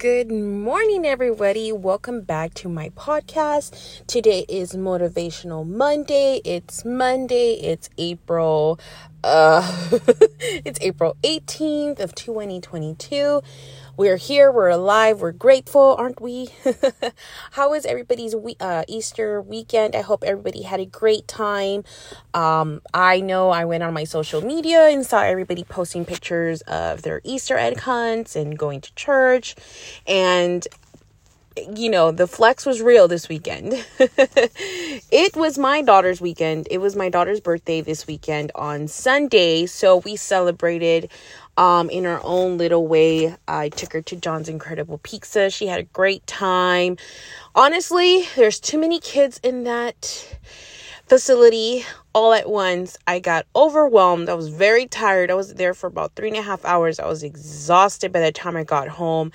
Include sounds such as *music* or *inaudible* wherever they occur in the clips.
Good morning, everybody. Welcome back to my podcast. Today is Motivational Monday. It's Monday. It's April. Uh, *laughs* it's April 18th of 2022. We're here, we're alive, we're grateful, aren't we? *laughs* How was everybody's we- uh, Easter weekend? I hope everybody had a great time. Um, I know I went on my social media and saw everybody posting pictures of their Easter egg hunts and going to church. And you know, the flex was real this weekend. *laughs* it was my daughter's weekend. It was my daughter's birthday this weekend on Sunday. So we celebrated um, in her own little way. I took her to John's Incredible Pizza. She had a great time. Honestly, there's too many kids in that facility all at once. I got overwhelmed. I was very tired. I was there for about three and a half hours. I was exhausted by the time I got home.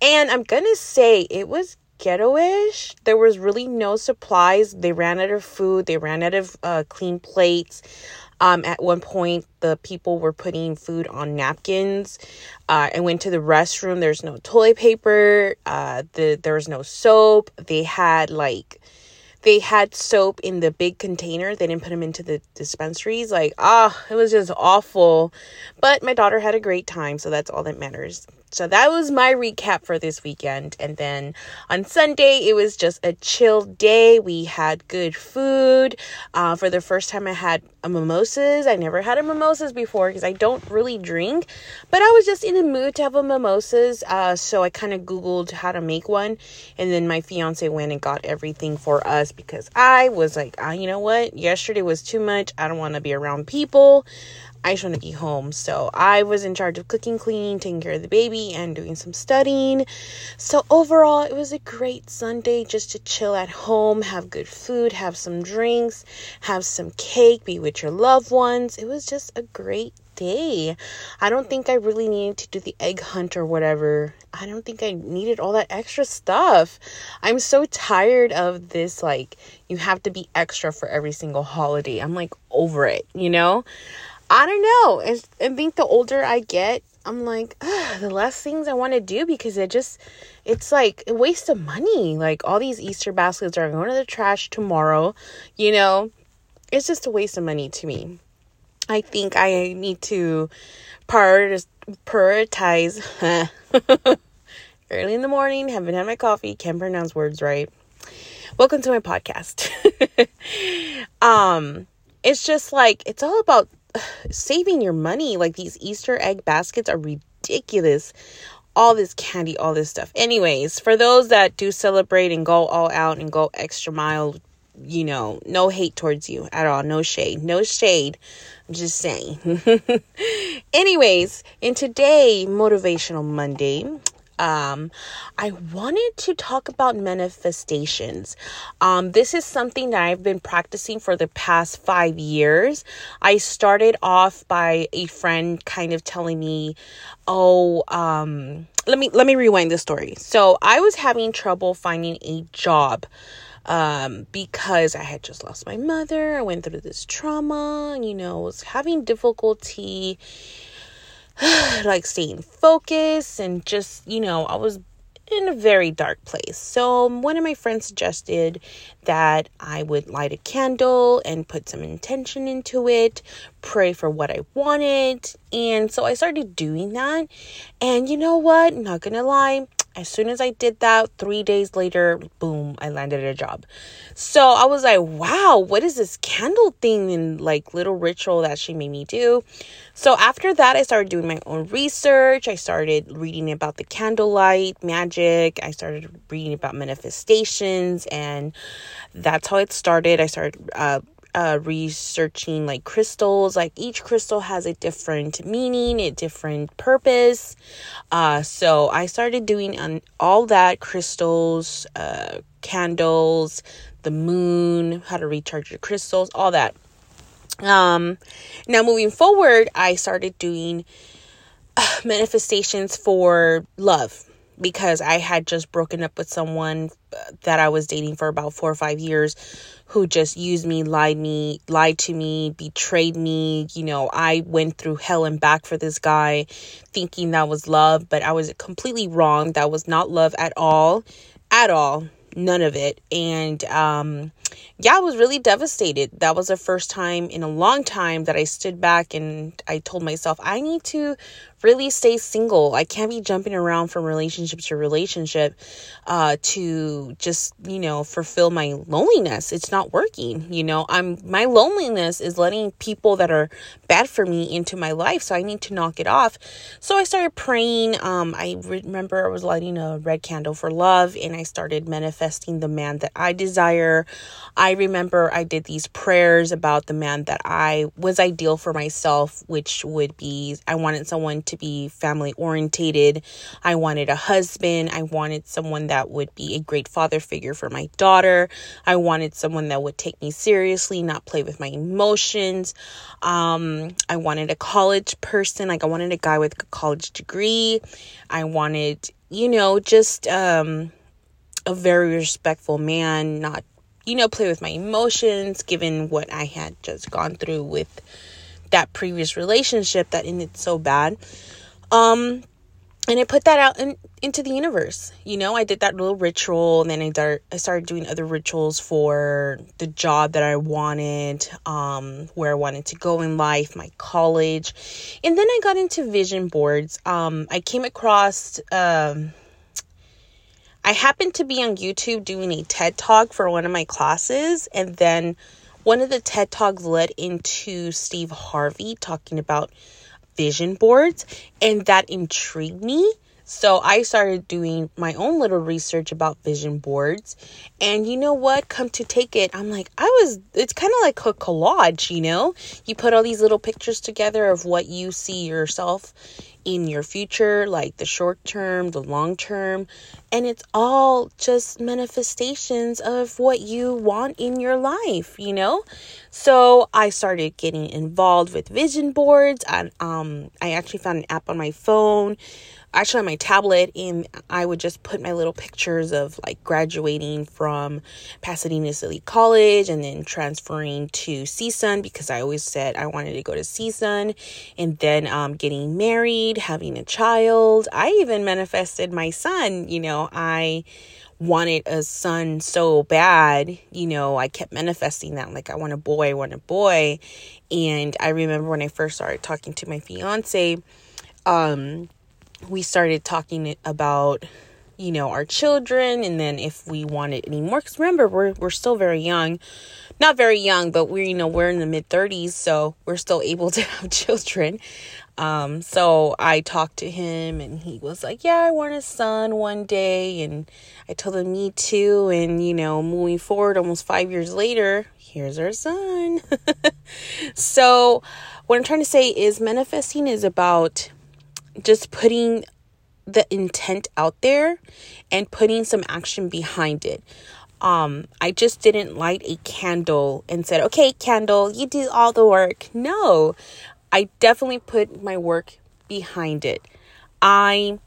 And I'm gonna say it was ghetto-ish. There was really no supplies. They ran out of food. They ran out of uh, clean plates. Um, at one point, the people were putting food on napkins. Uh, I went to the restroom. There's no toilet paper. Uh, the there was no soap. They had like they had soap in the big container. They didn't put them into the dispensaries. Like, ah, oh, it was just awful. But my daughter had a great time, so that's all that matters. So that was my recap for this weekend. And then on Sunday, it was just a chill day. We had good food. Uh, for the first time, I had a mimosas. I never had a mimosas before because I don't really drink, but I was just in the mood to have a mimosas. Uh, so I kind of Googled how to make one. And then my fiance went and got everything for us because I was like, ah, you know what? Yesterday was too much. I don't want to be around people. I just want to be home. So I was in charge of cooking, cleaning, taking care of the baby, and doing some studying. So overall, it was a great Sunday just to chill at home, have good food, have some drinks, have some cake, be with your loved ones. It was just a great day. I don't think I really needed to do the egg hunt or whatever. I don't think I needed all that extra stuff. I'm so tired of this, like, you have to be extra for every single holiday. I'm like over it, you know? I don't know. I think the older I get, I'm like, *sighs* the less things I want to do because it just, it's like a waste of money. Like all these Easter baskets are going to the trash tomorrow. You know, it's just a waste of money to me. I think I need to prioritize, *laughs* early in the morning, haven't had my coffee, can't pronounce words right. Welcome to my podcast. *laughs* um, it's just like, it's all about saving your money. Like these Easter egg baskets are ridiculous. All this candy, all this stuff. Anyways, for those that do celebrate and go all out and go extra mile, you know, no hate towards you at all. No shade. No shade. Just saying. *laughs* Anyways, in today, Motivational Monday, um, I wanted to talk about manifestations. Um, this is something that I've been practicing for the past five years. I started off by a friend kind of telling me, "Oh, um, let me let me rewind the story." So I was having trouble finding a job um, because I had just lost my mother. I went through this trauma, you know, was having difficulty *sighs* like staying focused and just, you know, I was in a very dark place. So, one of my friends suggested that I would light a candle and put some intention into it, pray for what I wanted. And so I started doing that. And you know what? Not gonna lie, as soon as I did that, three days later, boom, I landed a job. So I was like, wow, what is this candle thing and like little ritual that she made me do? So after that, I started doing my own research. I started reading about the candlelight magic. I started reading about manifestations, and that's how it started. I started uh, uh, researching like crystals. Like each crystal has a different meaning, a different purpose. Uh, so I started doing um, all that crystals, uh, candles, the moon, how to recharge your crystals, all that. Um, now moving forward, I started doing uh, manifestations for love because I had just broken up with someone that I was dating for about four or five years who just used me, lied me, lied to me, betrayed me. You know, I went through hell and back for this guy thinking that was love, but I was completely wrong. That was not love at all. At all. None of it. And um yeah, I was really devastated. That was the first time in a long time that I stood back and I told myself, I need to really stay single. I can't be jumping around from relationship to relationship uh, to just, you know, fulfill my loneliness. It's not working. You know, I'm my loneliness is letting people that are bad for me into my life. So I need to knock it off. So I started praying. Um, I remember I was lighting a red candle for love and I started manifesting the man that I desire. I remember I did these prayers about the man that I was ideal for myself, which would be I wanted someone to be family orientated. I wanted a husband. I wanted someone that would be a great father figure for my daughter. I wanted someone that would take me seriously, not play with my emotions. Um, I wanted a college person. Like I wanted a guy with a college degree. I wanted, you know, just um, a very respectful man, not you know, play with my emotions given what I had just gone through with that previous relationship that ended so bad. Um, and I put that out in, into the universe. You know, I did that little ritual, and then I, dar- I started doing other rituals for the job that I wanted, um, where I wanted to go in life, my college, and then I got into vision boards. Um, I came across. Um, I happened to be on YouTube doing a TED talk for one of my classes, and then one of the TED Talks led into Steve Harvey talking about vision boards, and that intrigued me. So I started doing my own little research about vision boards. And you know what? Come to take it, I'm like, I was, it's kind of like a collage, you know? You put all these little pictures together of what you see yourself in your future, like the short term, the long term, and it's all just manifestations of what you want in your life, you know? So I started getting involved with vision boards and um I actually found an app on my phone actually on my tablet and I would just put my little pictures of like graduating from Pasadena City College and then transferring to CSUN because I always said I wanted to go to CSUN and then um, getting married, having a child. I even manifested my son, you know, I wanted a son so bad, you know, I kept manifesting that like I want a boy, I want a boy. And I remember when I first started talking to my fiance, um we started talking about you know our children and then if we wanted any more because remember we're, we're still very young. Not very young but we're you know we're in the mid 30s so we're still *laughs* able to have children. Um so i talked to him and he was like yeah i want a son one day and i told him me too and you know moving forward almost five years later here's our son. *laughs* So what i'm trying to say is manifesting is about just putting the intent out there and putting some action behind it. Um, I just didn't light a candle and said, okay, candle, you do all the work. No, I definitely put my work behind it. I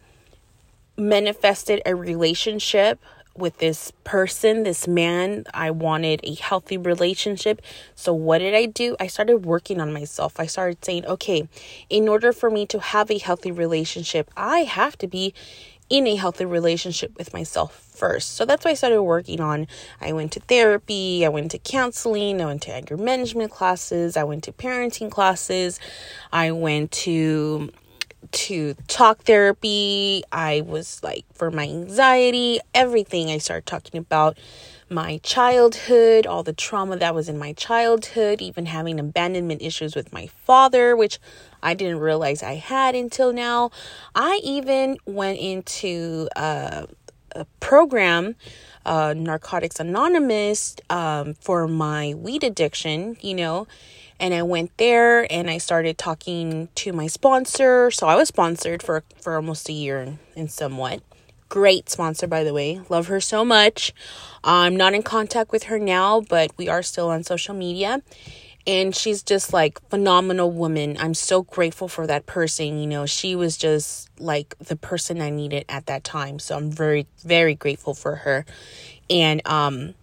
manifested a relationship with this person, this man. I wanted a healthy relationship. So, what did I do? I started working on myself. I started saying, okay, in order for me to have a healthy relationship, I have to be in a healthy relationship with myself first. So that's why I started working on. I went to therapy, I went to counseling, I went to anger management classes, I went to parenting classes, I went to to talk therapy. I was like, for my anxiety, everything, I started talking about my childhood, all the trauma that was in my childhood, even having abandonment issues with my father, which I didn't realize I had until now. I even went into a, a program, uh, Narcotics Anonymous, um, for my weed addiction, you know and I went there and I started talking to my sponsor. So I was sponsored for for almost a year and somewhat. Great sponsor, by the way. Love her so much. I'm not in contact with her now, but we are still on social media. and she's just like phenomenal woman. I'm so grateful for that person. You know, she was just like the person I needed at that time. So I'm very very grateful for her. And um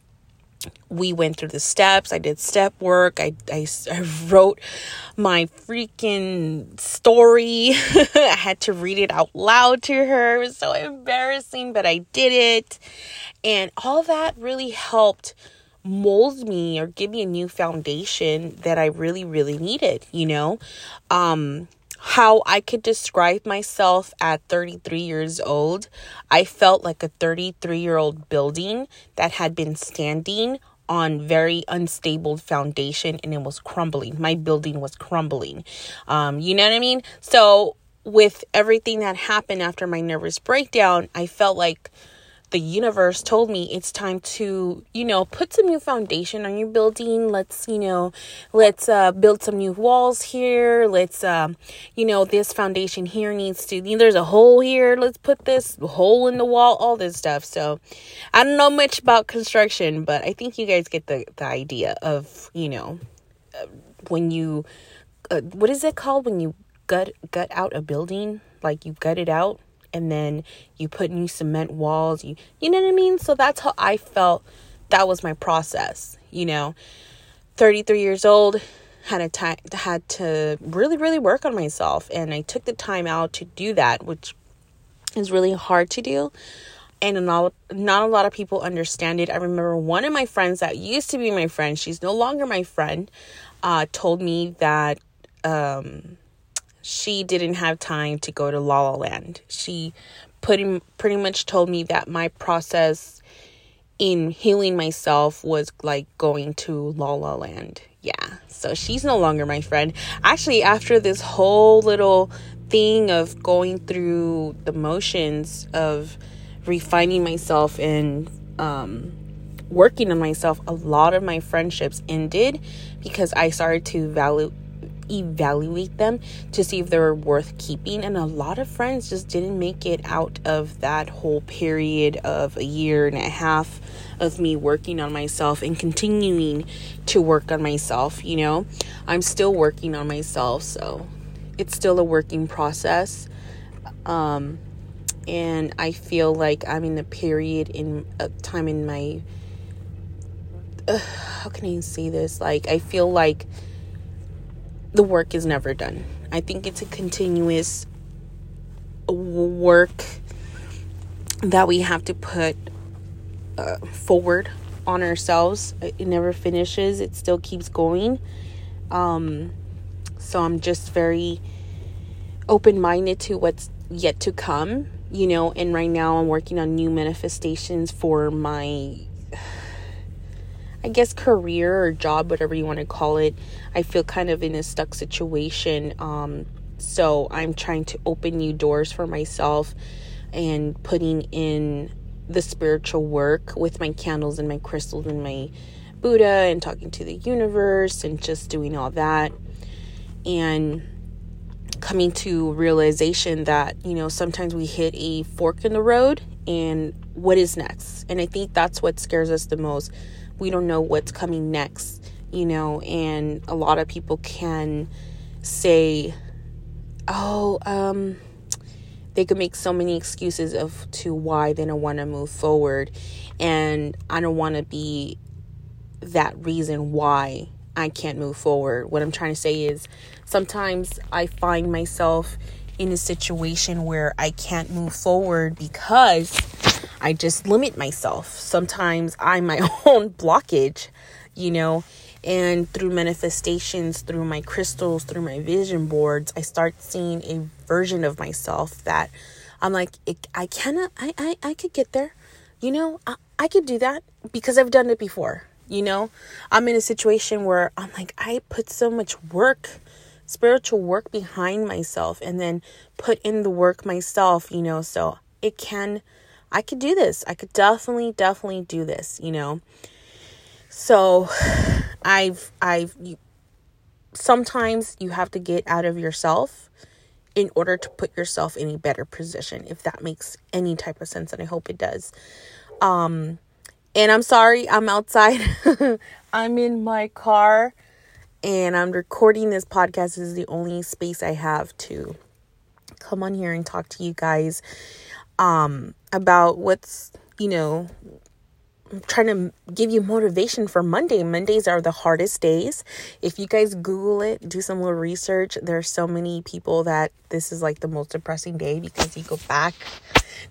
we went through the steps. I did step work. I, I, I wrote my freaking story. *laughs* I had to read it out loud to her. It was so embarrassing, but I did it. And all that really helped mold me or give me a new foundation that I really, really needed, you know? Um, how I could describe myself at 33 years old, I felt like a 33 year old building that had been standing on very unstable foundation and it was crumbling. My building was crumbling. Um, you know what I mean? So, with everything that happened after my nervous breakdown, I felt like the universe told me it's time to, you know, put some new foundation on your building. Let's, you know, let's uh, build some new walls here. Let's, um, you know, this foundation here needs to, there's a hole here. Let's put this hole in the wall, all this stuff. So I don't know much about construction, but I think you guys get the, the idea of, you know, uh, when you, uh, what is it called when you gut, gut out a building? Like you gut it out and then you put new cement walls you you know what i mean? So that's how i felt that was my process you know? 33 years old had a time had to really really work on myself and i took the time out to do that which is really hard to do and not, not a lot of people understand it. I remember one of my friends that used to be my friend she's no longer my friend uh, told me that um, she didn't have time to go to La La Land. She pretty, pretty much told me that my process in healing myself was like going to La La Land. Yeah. So she's no longer my friend. Actually, after this whole little thing of going through the motions of refining myself and um, working on myself, a lot of my friendships ended because I started to value evaluate them to see if they were worth keeping. And a lot of friends just didn't make it out of that whole period of a year and a half of me working on myself and continuing to work on myself. You know, I'm still working on myself, so it's still a working process. Um, and I feel like I'm in a period in a time in my uh, *sighs* how can I say this? Like I feel like the work is never done. I think it's a continuous work that we have to put uh, forward on ourselves. It never finishes, it still keeps going. Um, so I'm just very open minded to what's yet to come, you know. And right now, I'm working on new manifestations for my I guess, career or job, whatever you want to call it, I feel kind of in a stuck situation. Um, so I'm trying to open new doors for myself and putting in the spiritual work with my candles and my crystals and my Buddha and talking to the universe and just doing all that. And coming to realization that, you know, sometimes we hit a fork in the road and what is next? And I think that's what scares us the most we don't know what's coming next, you know, and a lot of people can say, oh, um, they could make so many excuses of to why they don't want to move forward. And i don't want to be that reason why i can't move forward. What i'm trying to say is sometimes i find myself in a situation where i can't move forward because I just limit myself. Sometimes I'm my *laughs* own blockage, you know, and through manifestations, through my crystals, through my vision boards, I start seeing a version of myself that I'm like, I cannot, I, I, I could get there, you know, I, I could do that because I've done it before, you know. I'm in a situation where I'm like, I put so much work spiritual work behind myself and then put in the work myself, you know, so it can I could do this. I could definitely, definitely do this, you know. So I've, I've, you, sometimes you have to get out of yourself in order to put yourself in a better position, if that makes any type of sense. And I hope it does. Um, and I'm sorry, I'm outside. *laughs* I'm in my car and I'm recording this podcast. This is the only space I have to come on here and talk to you guys um, about what's, you know, I'm trying to give you motivation for Monday. Mondays are the hardest days. If you guys Google it, do some little research, there are so many people that this is like the most depressing day because you go back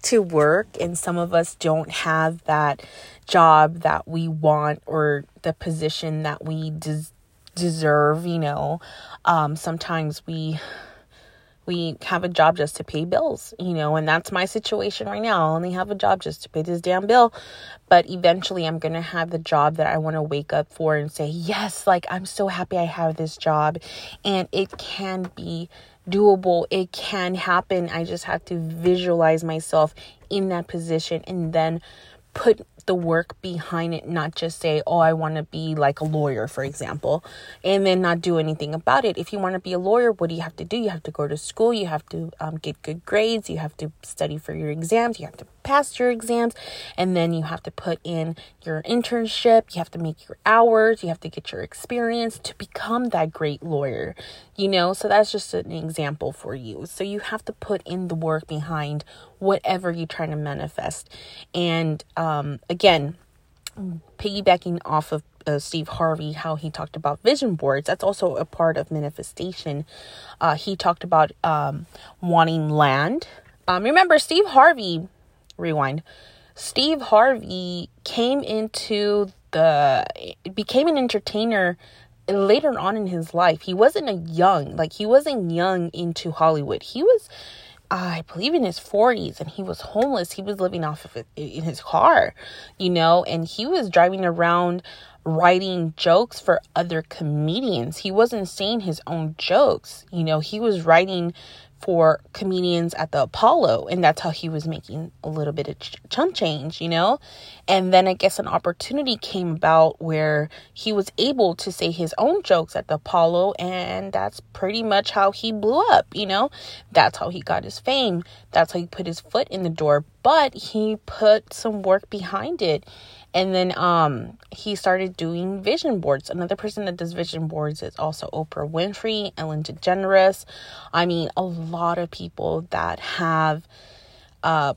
to work and some of us don't have that job that we want or the position that we des- deserve, you know. Um, sometimes we we have a job just to pay bills, you know, and that's my situation right now. I only have a job just to pay this damn bill. But eventually I'm going to have the job that I want to wake up for and say, yes, like I'm so happy I have this job and it can be doable. It can happen. I just have to visualize myself in that position and then put the work behind it, not just say, oh, I want to be like a lawyer, for example, and then not do anything about it. If you want to be a lawyer, what do you have to do? You have to go to school, you have to um, get good grades, you have to study for your exams, you have to pass your exams, and then you have to put in your internship, you have to make your hours, you have to get your experience to become that great lawyer, you know? So that's just an example for you. So you have to put in the work behind whatever you're trying to manifest. And um, again, piggybacking off of uh, Steve Harvey, how he talked about vision boards. That's also a part of manifestation. Uh, he talked about um, wanting land. Um, remember, Steve Harvey, rewind. Steve Harvey came into the, became an entertainer later on in his life. He wasn't a young, like, he wasn't young into Hollywood. He was I believe in his 40s and he was homeless. He was living off of it in his car, you know, and he was driving around writing jokes for other comedians. He wasn't saying his own jokes, you know, he was writing for comedians at the Apollo, and that's how he was making a little bit of ch- chump change, you know. And then I guess an opportunity came about where he was able to say his own jokes at the Apollo, and that's pretty much how he blew up, you know. That's how he got his fame. That's how he put his foot in the door. But he put some work behind it and then um he started doing vision boards. Another person that does vision boards is also oprah winfrey ellen degeneres. I mean a lot of people that have uh,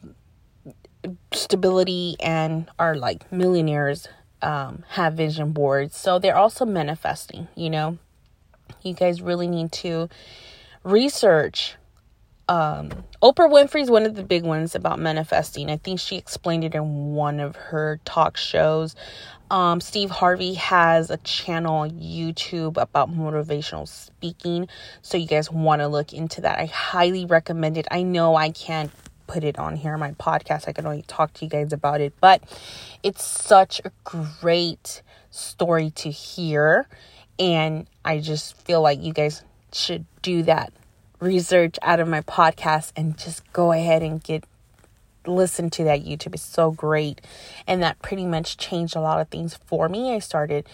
stability and are like millionaires um, have vision boards. So they're also manifesting you know? You guys really need to research um, Oprah Winfrey is one of the big ones about manifesting. I think she explained it in one of her talk shows. Um, Steve Harvey has a channel on YouTube about motivational speaking. So you guys want to look into that. I highly recommend it. I know I can't put it on here on my podcast. I can only talk to you guys about it, but it's such a great story to hear. And I just feel like you guys should do that research out of my podcast and just go ahead and get listen to that YouTube. It's so great. And that pretty much changed a lot of things for me. I started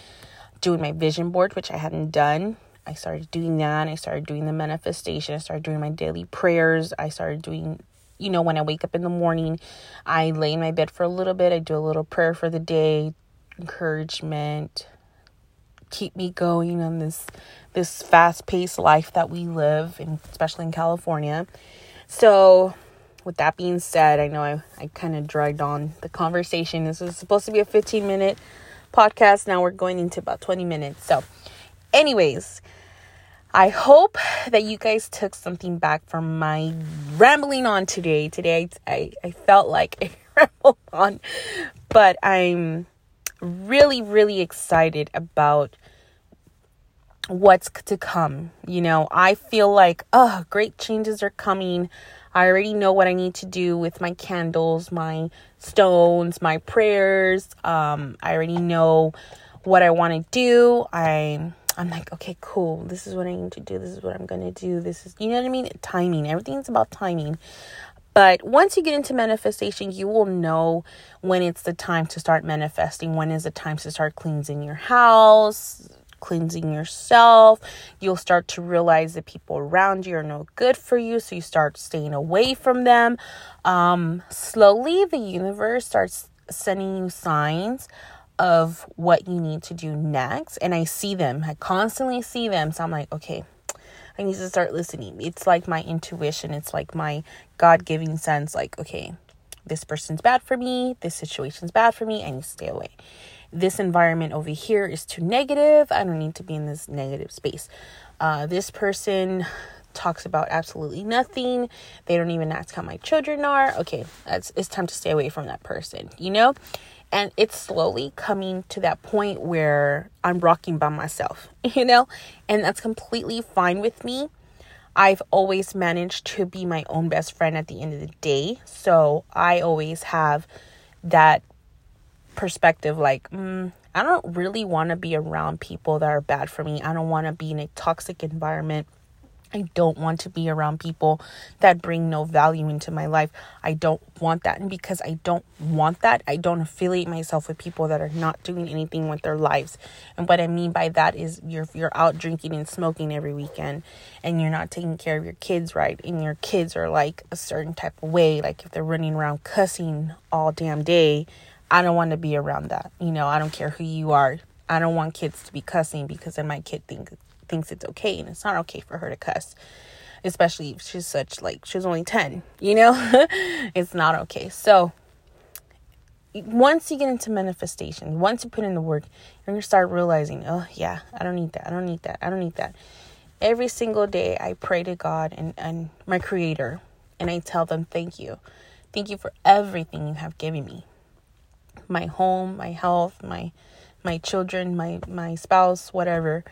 doing my vision board, which I hadn't done. I started doing that. I started doing the manifestation. I started doing my daily prayers. I started doing, you know, when I wake up in the morning, I lay in my bed for a little bit. I do a little prayer for the day, encouragement, keep me going on this this fast-paced life that we live in especially in California. So, with that being said, I know I, I kind of dragged on the conversation. This was supposed to be a 15 minute podcast. Now we're going into about 20 minutes. So, anyways, I hope that you guys took something back from my rambling on today. Today, I, I felt like *laughs* I rambled on, but I'm really, really excited about what's to come. You know, I feel like, oh, great changes are coming. I already know what I need to do with my candles, my stones, my prayers. Um, I already know what I want to do. I I'm like, okay, cool. This is what I need to do. This is what I'm going to do. This is, you know what I mean? Timing. Everything's about timing. But once you get into manifestation, you will know when it's the time to start manifesting, when is the time to start cleansing your house, cleansing yourself. You'll start to realize that people around you are no good for you, so you start staying away from them. Um, slowly, the universe starts sending you signs of what you need to do next. And I see them, I constantly see them. So I'm like, okay, I need to start listening. It's like my intuition, it's like my God giving sense like, okay, this person's bad for me, this situation's bad for me, I need to stay away. This environment over here is too negative. I don't need to be in this negative space. Uh, this person talks about absolutely nothing. They don't even ask how my children are. Okay, that's it's time to stay away from that person, you know? And it's slowly coming to that point where I'm rocking by myself, *laughs* you know? And that's completely fine with me. I've always managed to be my own best friend at the end of the day. So I always have that perspective like, mm, I don't really want to be around people that are bad for me. I don't want to be in a toxic environment. I don't want to be around people that bring no value into my life. I don't want that. And because I don't want that, I don't affiliate myself with people that are not doing anything with their lives. And what I mean by that is you're you're out drinking and smoking every weekend and you're not taking care of your kids right and your kids are like a certain type of way, like if they're running around cussing all damn day, I don't want to be around that. You know, I don't care who you are. I don't want kids to be cussing because then my kid think thinks it's okay and it's not okay for her to cuss. Especially if she's such like she's only 10 you know? *laughs* It's not okay. So once you get into manifestation once you put in the work you're gonna start realizing oh yeah i don't need that i don't need that i don't need that. Every single day i pray to god and, and my creator and i tell them thank you. Thank you for everything you have given me my home my health my my children my my spouse whatever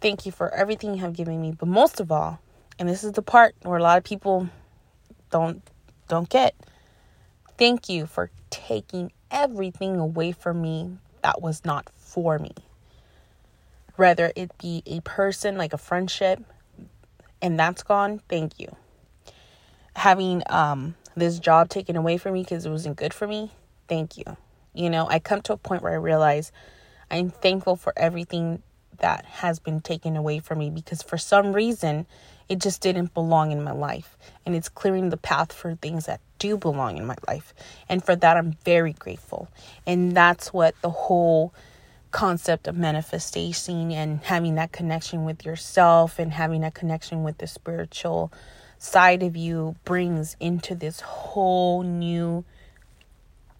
Thank you for everything you have given me. But most of all, and this is the part where a lot of people don't don't get. Thank you for taking everything away from me that was not for me. Whether it be a person like a friendship and that's gone, thank you. Having um this job taken away from me because it wasn't good for me, thank you. You know, I come to a point where I realize I'm thankful for everything that has been taken away from me because for some reason it just didn't belong in my life. And it's clearing the path for things that do belong in my life. And for that, I'm very grateful. And that's what the whole concept of manifestation and having that connection with yourself and having that connection with the spiritual side of you brings into this whole new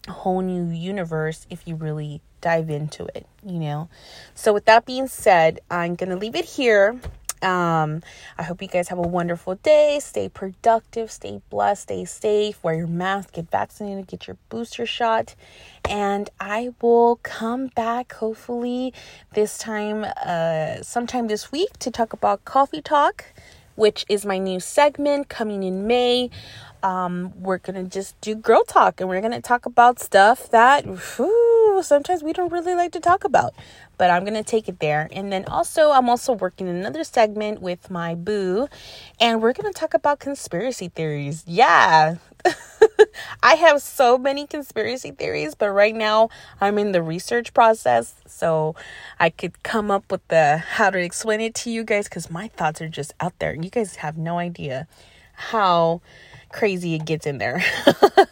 whole new universe if you really dive into it, you know. So with that being said, I'm going to leave it here. Um, I hope you guys have a wonderful day. Stay productive, stay blessed, stay safe, wear your mask, get vaccinated, get your booster shot. And I will come back hopefully this time, uh, sometime this week to talk about coffee talk, which is my new segment coming in May um, we're gonna just do girl talk and we're gonna talk about stuff that whew, sometimes we don't really like to talk about. But i'm gonna take it there. And then also i'm also working another segment with my boo and we're gonna talk about conspiracy theories. Yeah. *laughs* I have so many conspiracy theories but right now i'm in the research process so i could come up with the how to explain it to you guys because my thoughts are just out there. You guys have no idea how crazy it gets in there.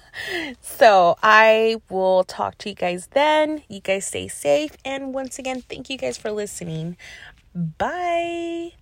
*laughs* so I will talk to you guys then. You guys stay safe. And once again, thank you guys for listening. Bye.